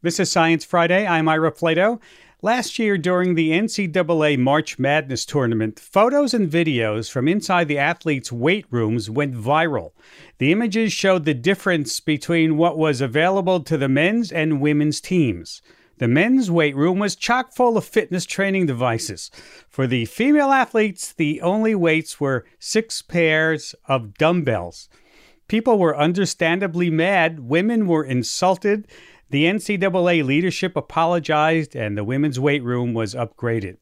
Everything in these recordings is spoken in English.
This is Science Friday. I'm Ira Flatow. Last year, during the NCAA March Madness tournament, photos and videos from inside the athletes' weight rooms went viral. The images showed the difference between what was available to the men's and women's teams. The men's weight room was chock full of fitness training devices. For the female athletes, the only weights were six pairs of dumbbells. People were understandably mad, women were insulted, the NCAA leadership apologized and the women's weight room was upgraded.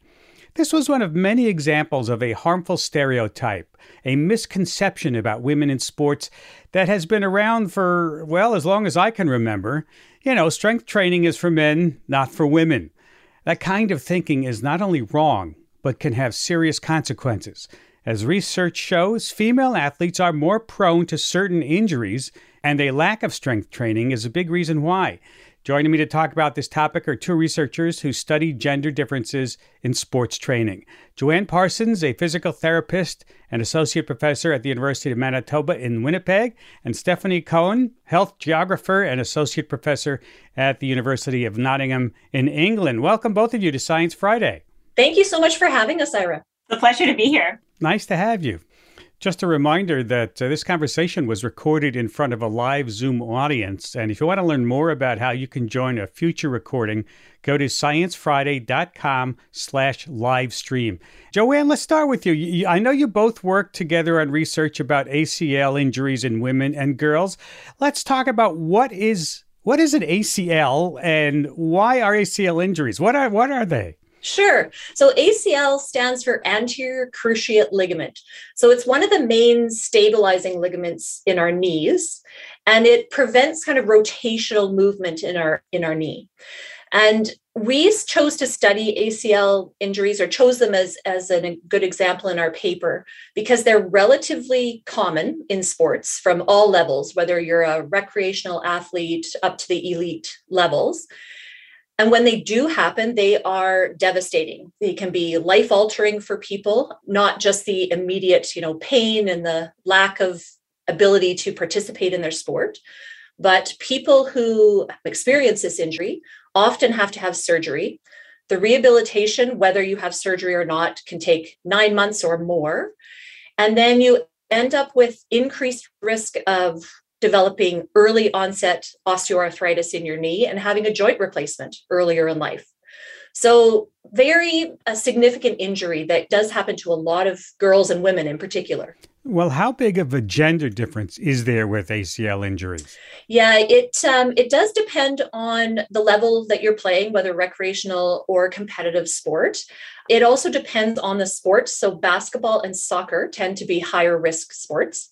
This was one of many examples of a harmful stereotype, a misconception about women in sports that has been around for, well, as long as I can remember. You know, strength training is for men, not for women. That kind of thinking is not only wrong, but can have serious consequences. As research shows, female athletes are more prone to certain injuries and a lack of strength training is a big reason why. Joining me to talk about this topic are two researchers who study gender differences in sports training. Joanne Parsons, a physical therapist and associate professor at the University of Manitoba in Winnipeg, and Stephanie Coen, health geographer and associate professor at the University of Nottingham in England. Welcome, both of you, to Science Friday. Thank you so much for having us, Ira. It's a pleasure to be here. Nice to have you. Just a reminder that uh, this conversation was recorded in front of a live Zoom audience. And if you want to learn more about how you can join a future recording, go to sciencefriday.com slash live stream. Joanne, let's start with you. you. I know you both work together on research about ACL injuries in women and girls. Let's talk about what is what is an ACL and why are ACL injuries? What are what are they? Sure. So ACL stands for anterior cruciate ligament. So it's one of the main stabilizing ligaments in our knees and it prevents kind of rotational movement in our in our knee. And we chose to study ACL injuries or chose them as, as a good example in our paper because they're relatively common in sports from all levels, whether you're a recreational athlete up to the elite levels. And when they do happen, they are devastating. They can be life altering for people, not just the immediate, you know, pain and the lack of ability to participate in their sport, but people who experience this injury often have to have surgery. The rehabilitation, whether you have surgery or not, can take nine months or more. And then you end up with increased risk of developing early onset osteoarthritis in your knee and having a joint replacement earlier in life. So, very a significant injury that does happen to a lot of girls and women in particular. Well, how big of a gender difference is there with ACL injuries? Yeah, it um, it does depend on the level that you're playing, whether recreational or competitive sport. It also depends on the sport. So, basketball and soccer tend to be higher risk sports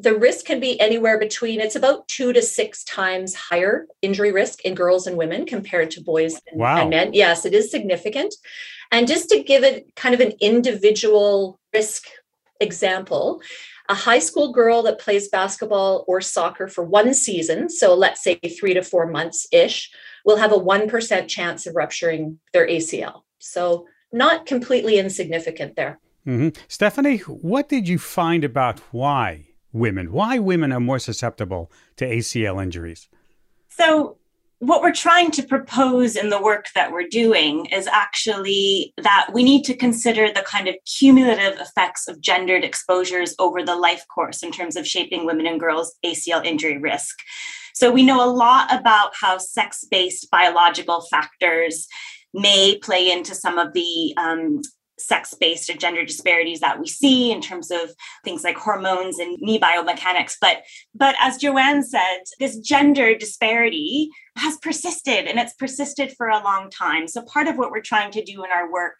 the risk can be anywhere between it's about two to six times higher injury risk in girls and women compared to boys and, wow. and men. Yes it is significant. And just to give it kind of an individual risk example a high school girl that plays basketball or soccer for one season so let's say three to four months ish will have a 1% chance of rupturing their acl so not completely insignificant there. Mm-hmm. stephanie what did you find about why women? Why women are more susceptible to ACL injuries? So, what we're trying to propose in the work that we're doing is actually that we need to consider the kind of cumulative effects of gendered exposures over the life course in terms of shaping women and girls' ACL injury risk. So, we know a lot about how sex based biological factors may play into some of the um, sex-based and gender disparities that we see in terms of things like hormones and knee biomechanics. But but as joanne said this gender disparity has persisted and it's persisted for a long time. So part of what we're trying to do in our work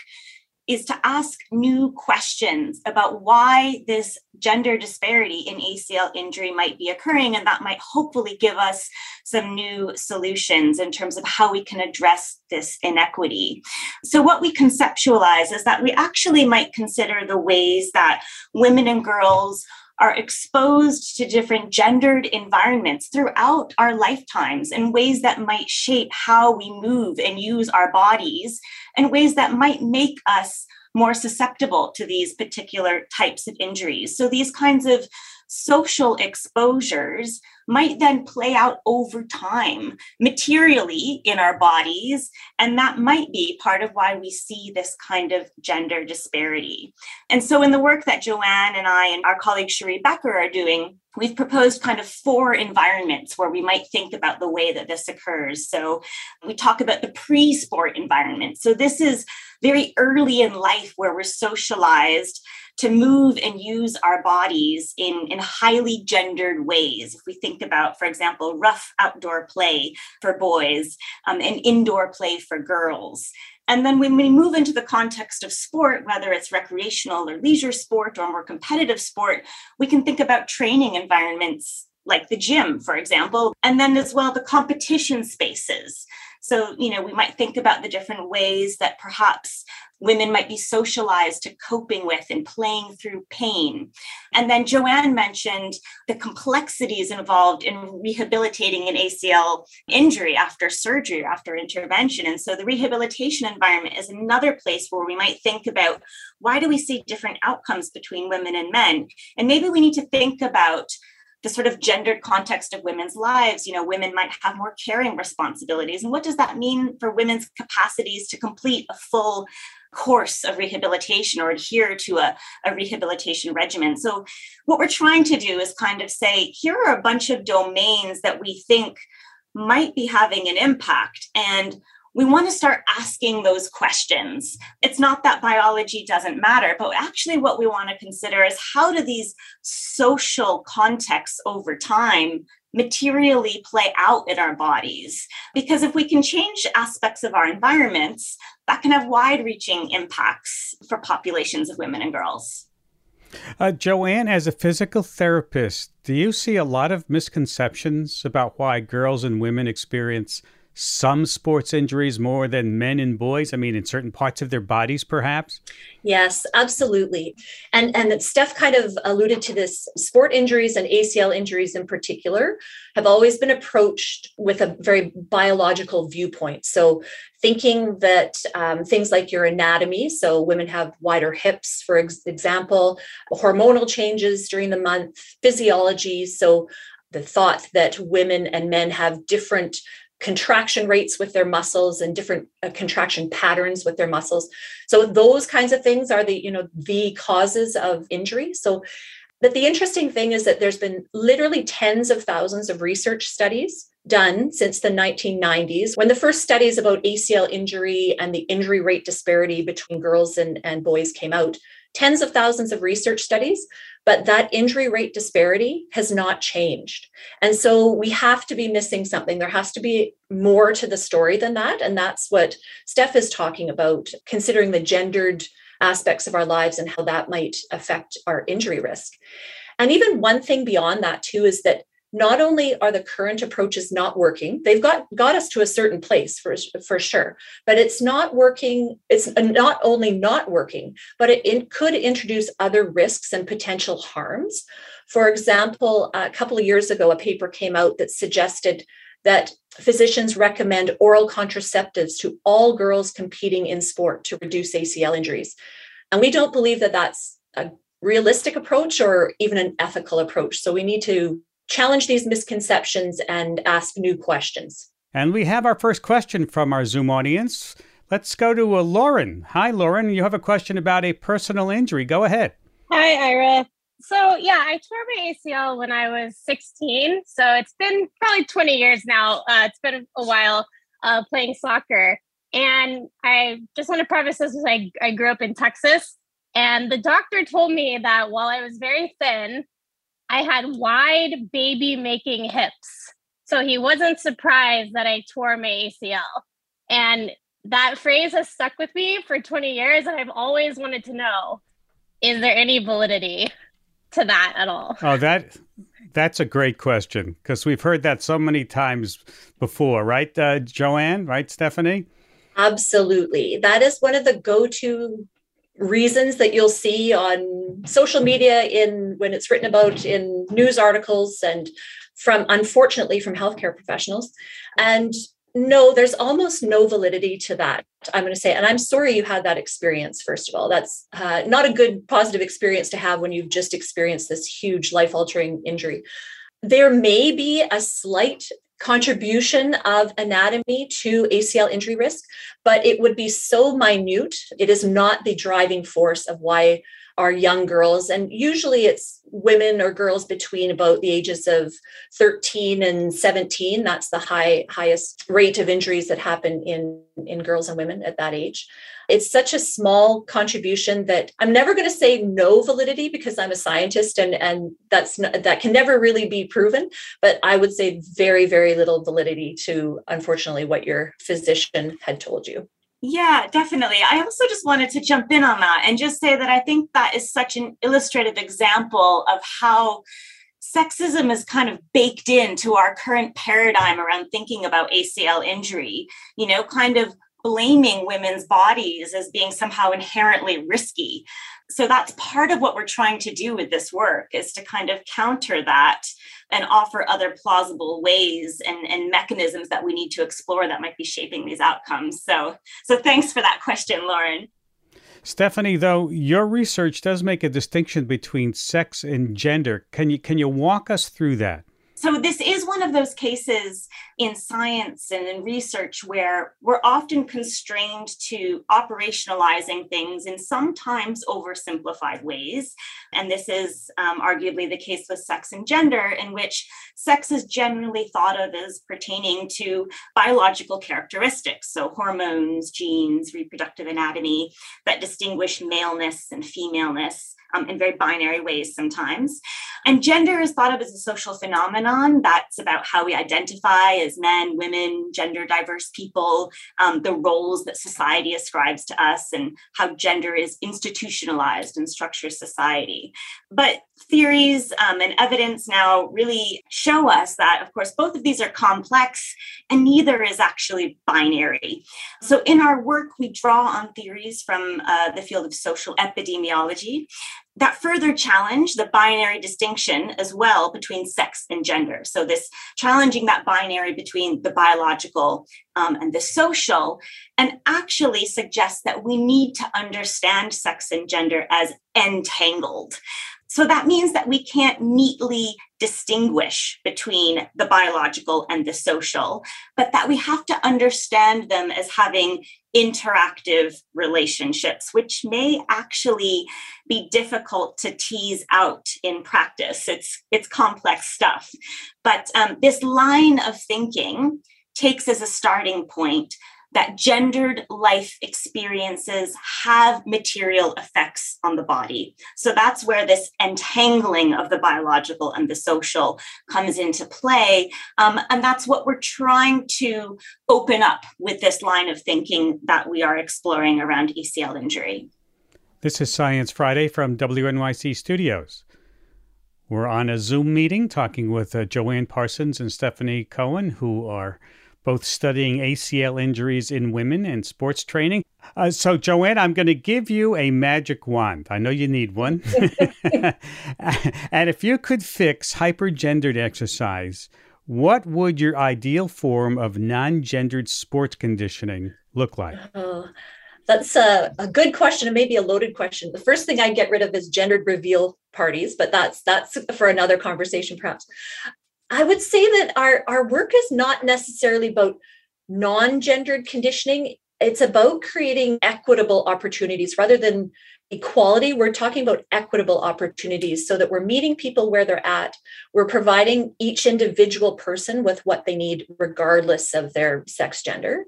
is to ask new questions about why this gender disparity in ACL injury might be occurring. And that might hopefully give us some new solutions in terms of how we can address this inequity. So, what we conceptualize is that we actually might consider the ways that women and girls are exposed to different gendered environments throughout our lifetimes in ways that might shape how we move and use our bodies in ways that might make us more susceptible to these particular types of injuries. So, these kinds of social exposures might then play out over time materially in our bodies. And that might be part of why we see this kind of gender disparity. And so, in the work that Joanne and I and our colleague Sheree Bekker are doing, we've proposed kind of four environments where we might think about the way that this occurs. So, we talk about the pre sport environment. So, this is very early in life where we're socialized to move and use our bodies in, in highly gendered ways. If we think about, for example, rough outdoor play for boys um, and indoor play for girls. And then when we move into the context of sport, whether it's recreational or leisure sport or more competitive sport, we can think about training environments like the gym, for example, and then as well the competition spaces. So, you know, we might think about the different ways that perhaps women might be socialized to coping with and playing through pain. And then Joanne mentioned the complexities involved in rehabilitating an ACL injury after surgery, after intervention. And so the rehabilitation environment is another place where we might think about why do we see different outcomes between women and men? And maybe we need to think about the sort of gendered context of women's lives. You know, women might have more caring responsibilities. And what does that mean for women's capacities to complete a full course of rehabilitation or adhere to a, a rehabilitation regimen? So, what we're trying to do is kind of say here are a bunch of domains that we think might be having an impact. And we want to start asking those questions. It's not that biology doesn't matter, but actually, what we want to consider is how do these social contexts over time materially play out in our bodies? Because if we can change aspects of our environments, that can have wide reaching impacts for populations of women and girls. Uh, Joanne, as a physical therapist, do you see a lot of misconceptions about why girls and women experience some sports injuries more than men and boys? I mean, in certain parts of their bodies, perhaps? Yes, absolutely. And and Steph kind of alluded to this. Sport injuries and ACL injuries in particular have always been approached with a very biological viewpoint. So thinking that um, things like your anatomy, so women have wider hips, for ex- example, hormonal changes during the month, physiology. So the thought that women and men have different contraction rates with their muscles and different uh, contraction patterns with their muscles. So those kinds of things are the you know the causes of injury. So but the interesting thing is that there's been literally tens of thousands of research studies done since the 1990s when the first studies about ACL injury and the injury rate disparity between girls and, and boys came out tens of thousands of research studies, but that injury rate disparity has not changed. And so we have to be missing something. There has to be more to the story than that. And that's what Steph is talking about, considering the gendered aspects of our lives and how that might affect our injury risk. And even one thing beyond that, too, is that not only are the current approaches not working they've got got us to a certain place for for sure but it's not working it's not only not working but it, it could introduce other risks and potential harms. For example a couple of years ago a paper came out that suggested that physicians recommend oral contraceptives to all girls competing in sport to reduce ACL injuries. And we don't believe that that's a realistic approach or even an ethical approach so we need to challenge these misconceptions and ask new questions. And we have our first question from our Zoom audience. Let's go to uh, Lauren. Hi, Lauren. You have a question about a personal injury. Go ahead. Hi, Ira. So, yeah, I tore my ACL when I was 16. So it's been probably 20 years now. Uh, it's been a while uh, playing soccer. And I just want to preface this as I, I grew up in Texas. And the doctor told me that while I was very thin, I had wide baby making hips. So he wasn't surprised that I tore my ACL. And that phrase has stuck with me for 20 years. And I've always wanted to know is there any validity to that at all? Oh, that. That's a great question because we've heard that so many times before, right, uh, Joanne? Right, Stephanie? Absolutely. That is one of the go to reasons that you'll see on social media in when it's written about in news articles and from unfortunately from healthcare professionals and no, there's almost no validity to that. I'm going to say, and I'm sorry you had that experience. First of all, that's uh, not a good positive experience to have when you've just experienced this huge life altering injury. There may be a slight contribution of anatomy to ACL injury risk, but it would be so minute. It is not the driving force of why our young girls, and usually it's women or girls between about the ages of 13 and 17. That's the high highest rate of injuries that happen in, in girls and women at that age. It's such a small contribution that I'm never going to say no validity because I'm a scientist and, and that's not, that can never really be proven. But I would say very, very little validity to unfortunately what your physician had told you. Yeah, definitely. I also just wanted to jump in on that and just say that I think that is such an illustrative example of how sexism is kind of baked into our current paradigm around thinking about ACL injury, you know, kind of blaming women's bodies as being somehow inherently risky. So that's part of what we're trying to do with this work is to kind of counter that and offer other plausible ways and, and mechanisms that we need to explore that might be shaping these outcomes. So, so thanks for that question, Lauren. Stephanie, though your research does make a distinction between sex and gender, can you can you walk us through that? So, this is one of those cases in science and in research where we're often constrained to operationalizing things in sometimes oversimplified ways. And this is um, arguably the case with sex and gender, in which sex is generally thought of as pertaining to biological characteristics, so hormones, genes, reproductive anatomy that distinguish maleness and femaleness um, in very binary ways sometimes. And gender is thought of as a social phenomenon that's about how we identify as men, women, gender diverse people, um, the roles that society ascribes to us, and how gender is institutionalized and structures society. But theories um, and evidence now really show us that, of course, both of these are complex and neither is actually binary. So, in our work, we draw on theories from uh, the field of social epidemiology that further challenge the binary distinction as well between sex and gender. So, this challenging that binary between the biological um, and the social, and actually suggests that we need to understand sex and gender as entangled. So that means that we can't neatly distinguish between the biological and the social, but that we have to understand them as having interactive relationships, which may actually be difficult to tease out in practice. It's, it's complex stuff. But um, this line of thinking takes as a starting point that gendered life experiences have material effects on the body. So that's where this entangling of the biological and the social comes into play. Um, and that's what we're trying to open up with this line of thinking that we are exploring around ACL injury. This is Science Friday from WNYC Studios. We're on a Zoom meeting talking with uh, Joanne Parsons and Stephanie Coen, who are both studying ACL injuries in women and sports training. Uh, so, Joanne, I'm going to give you a magic wand. I know you need one. and if you could fix hypergendered exercise, what would your ideal form of non gendered sports conditioning look like? Oh, that's a, a good question and maybe a loaded question. The first thing I'd get rid of is gendered reveal parties, but that's that's for another conversation, perhaps. I would say that our, our work is not necessarily about non gendered conditioning. It's about creating equitable opportunities rather than equality. We're talking about equitable opportunities so that we're meeting people where they're at. We're providing each individual person with what they need, regardless of their sex gender.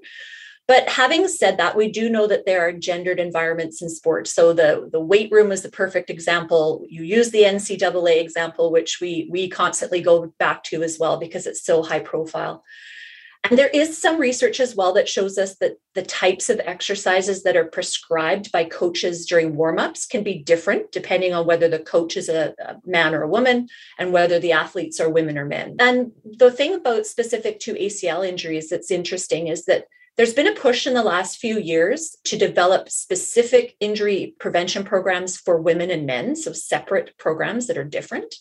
But having said that, we do know that there are gendered environments in sports. So the, the weight room is the perfect example. You use the NCAA example, which we, we constantly go back to as well because it's so high profile. And there is some research as well that shows us that the types of exercises that are prescribed by coaches during warm-ups can be different depending on whether the coach is a, a, man or a woman and whether the athletes are women or men. And the thing about specific to ACL injuries that's interesting is that there's been a push in the last few years to develop specific injury prevention programs for women and men, so separate programs that are different.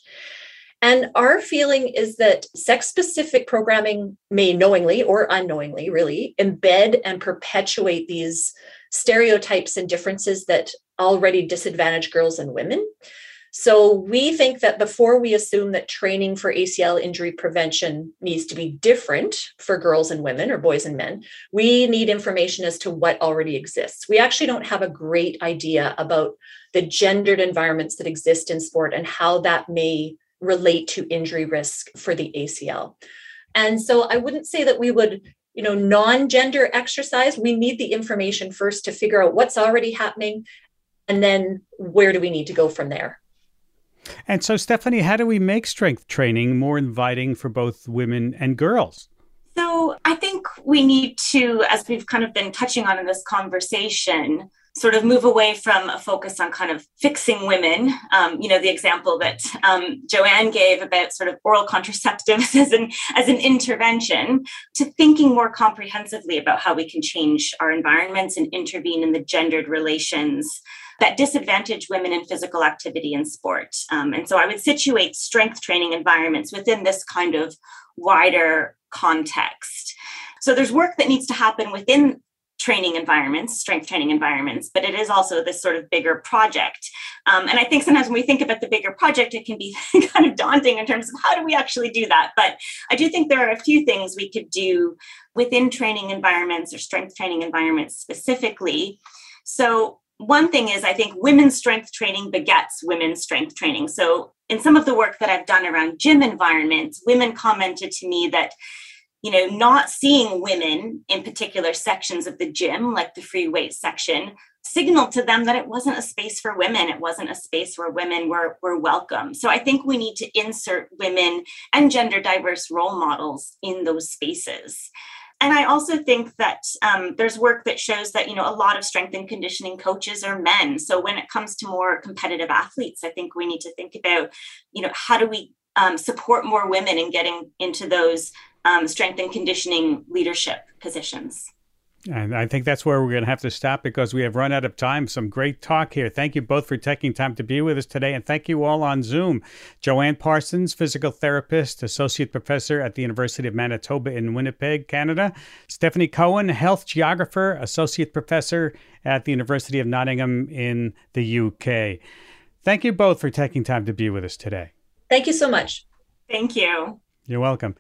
And our feeling is that sex specific programming may knowingly or unknowingly really embed and perpetuate these stereotypes and differences that already disadvantage girls and women. So we think that before we assume that training for ACL injury prevention needs to be different for girls and women or boys and men, we need information as to what already exists. We actually don't have a great idea about the gendered environments that exist in sport and how that may relate to injury risk for the ACL. And so I wouldn't say that we would you know non-gender exercise we need the information first to figure out what's already happening and then where do we need to go from there and so, Stephanie, how do we make strength training more inviting for both women and girls? So, I think we need to, as we've kind of been touching on in this conversation, sort of move away from a focus on kind of fixing women. Um, you know, the example that um, Joanne gave about sort of oral contraceptives as an as an intervention, to thinking more comprehensively about how we can change our environments and intervene in the gendered relations that disadvantage women in physical activity and sport. Um, and so I would situate strength training environments within this kind of wider context. So there's work that needs to happen within training environments, strength training environments, but it is also this sort of bigger project. Um, and I think sometimes when we think about the bigger project, it can be kind of daunting in terms of how do we actually do that. But I do think there are a few things we could do within training environments or strength training environments specifically. So one thing is, I think women's strength training begets women's strength training. So, in some of the work that I've done around gym environments, women commented to me that, you know, not seeing women in particular sections of the gym, like the free weight section, signaled to them that it wasn't a space for women. It wasn't a space where women were, were welcome. So, I think we need to insert women and gender diverse role models in those spaces. And I also think that um, there's work that shows that, you know, a lot of strength and conditioning coaches are men. So when it comes to more competitive athletes, I think we need to think about, you know, how do we um, support more women in getting into those um, strength and conditioning leadership positions. And I think that's where we're going to have to stop because we have run out of time. Some great talk here. Thank you both for taking time to be with us today. And thank you all on Zoom. Joanne Parsons, physical therapist, associate professor at the University of Manitoba in Winnipeg, Canada. Stephanie Coen, health geographer, associate professor at the University of Nottingham in the UK. Thank you both for taking time to be with us today. Thank you so much. Thank you. You're welcome.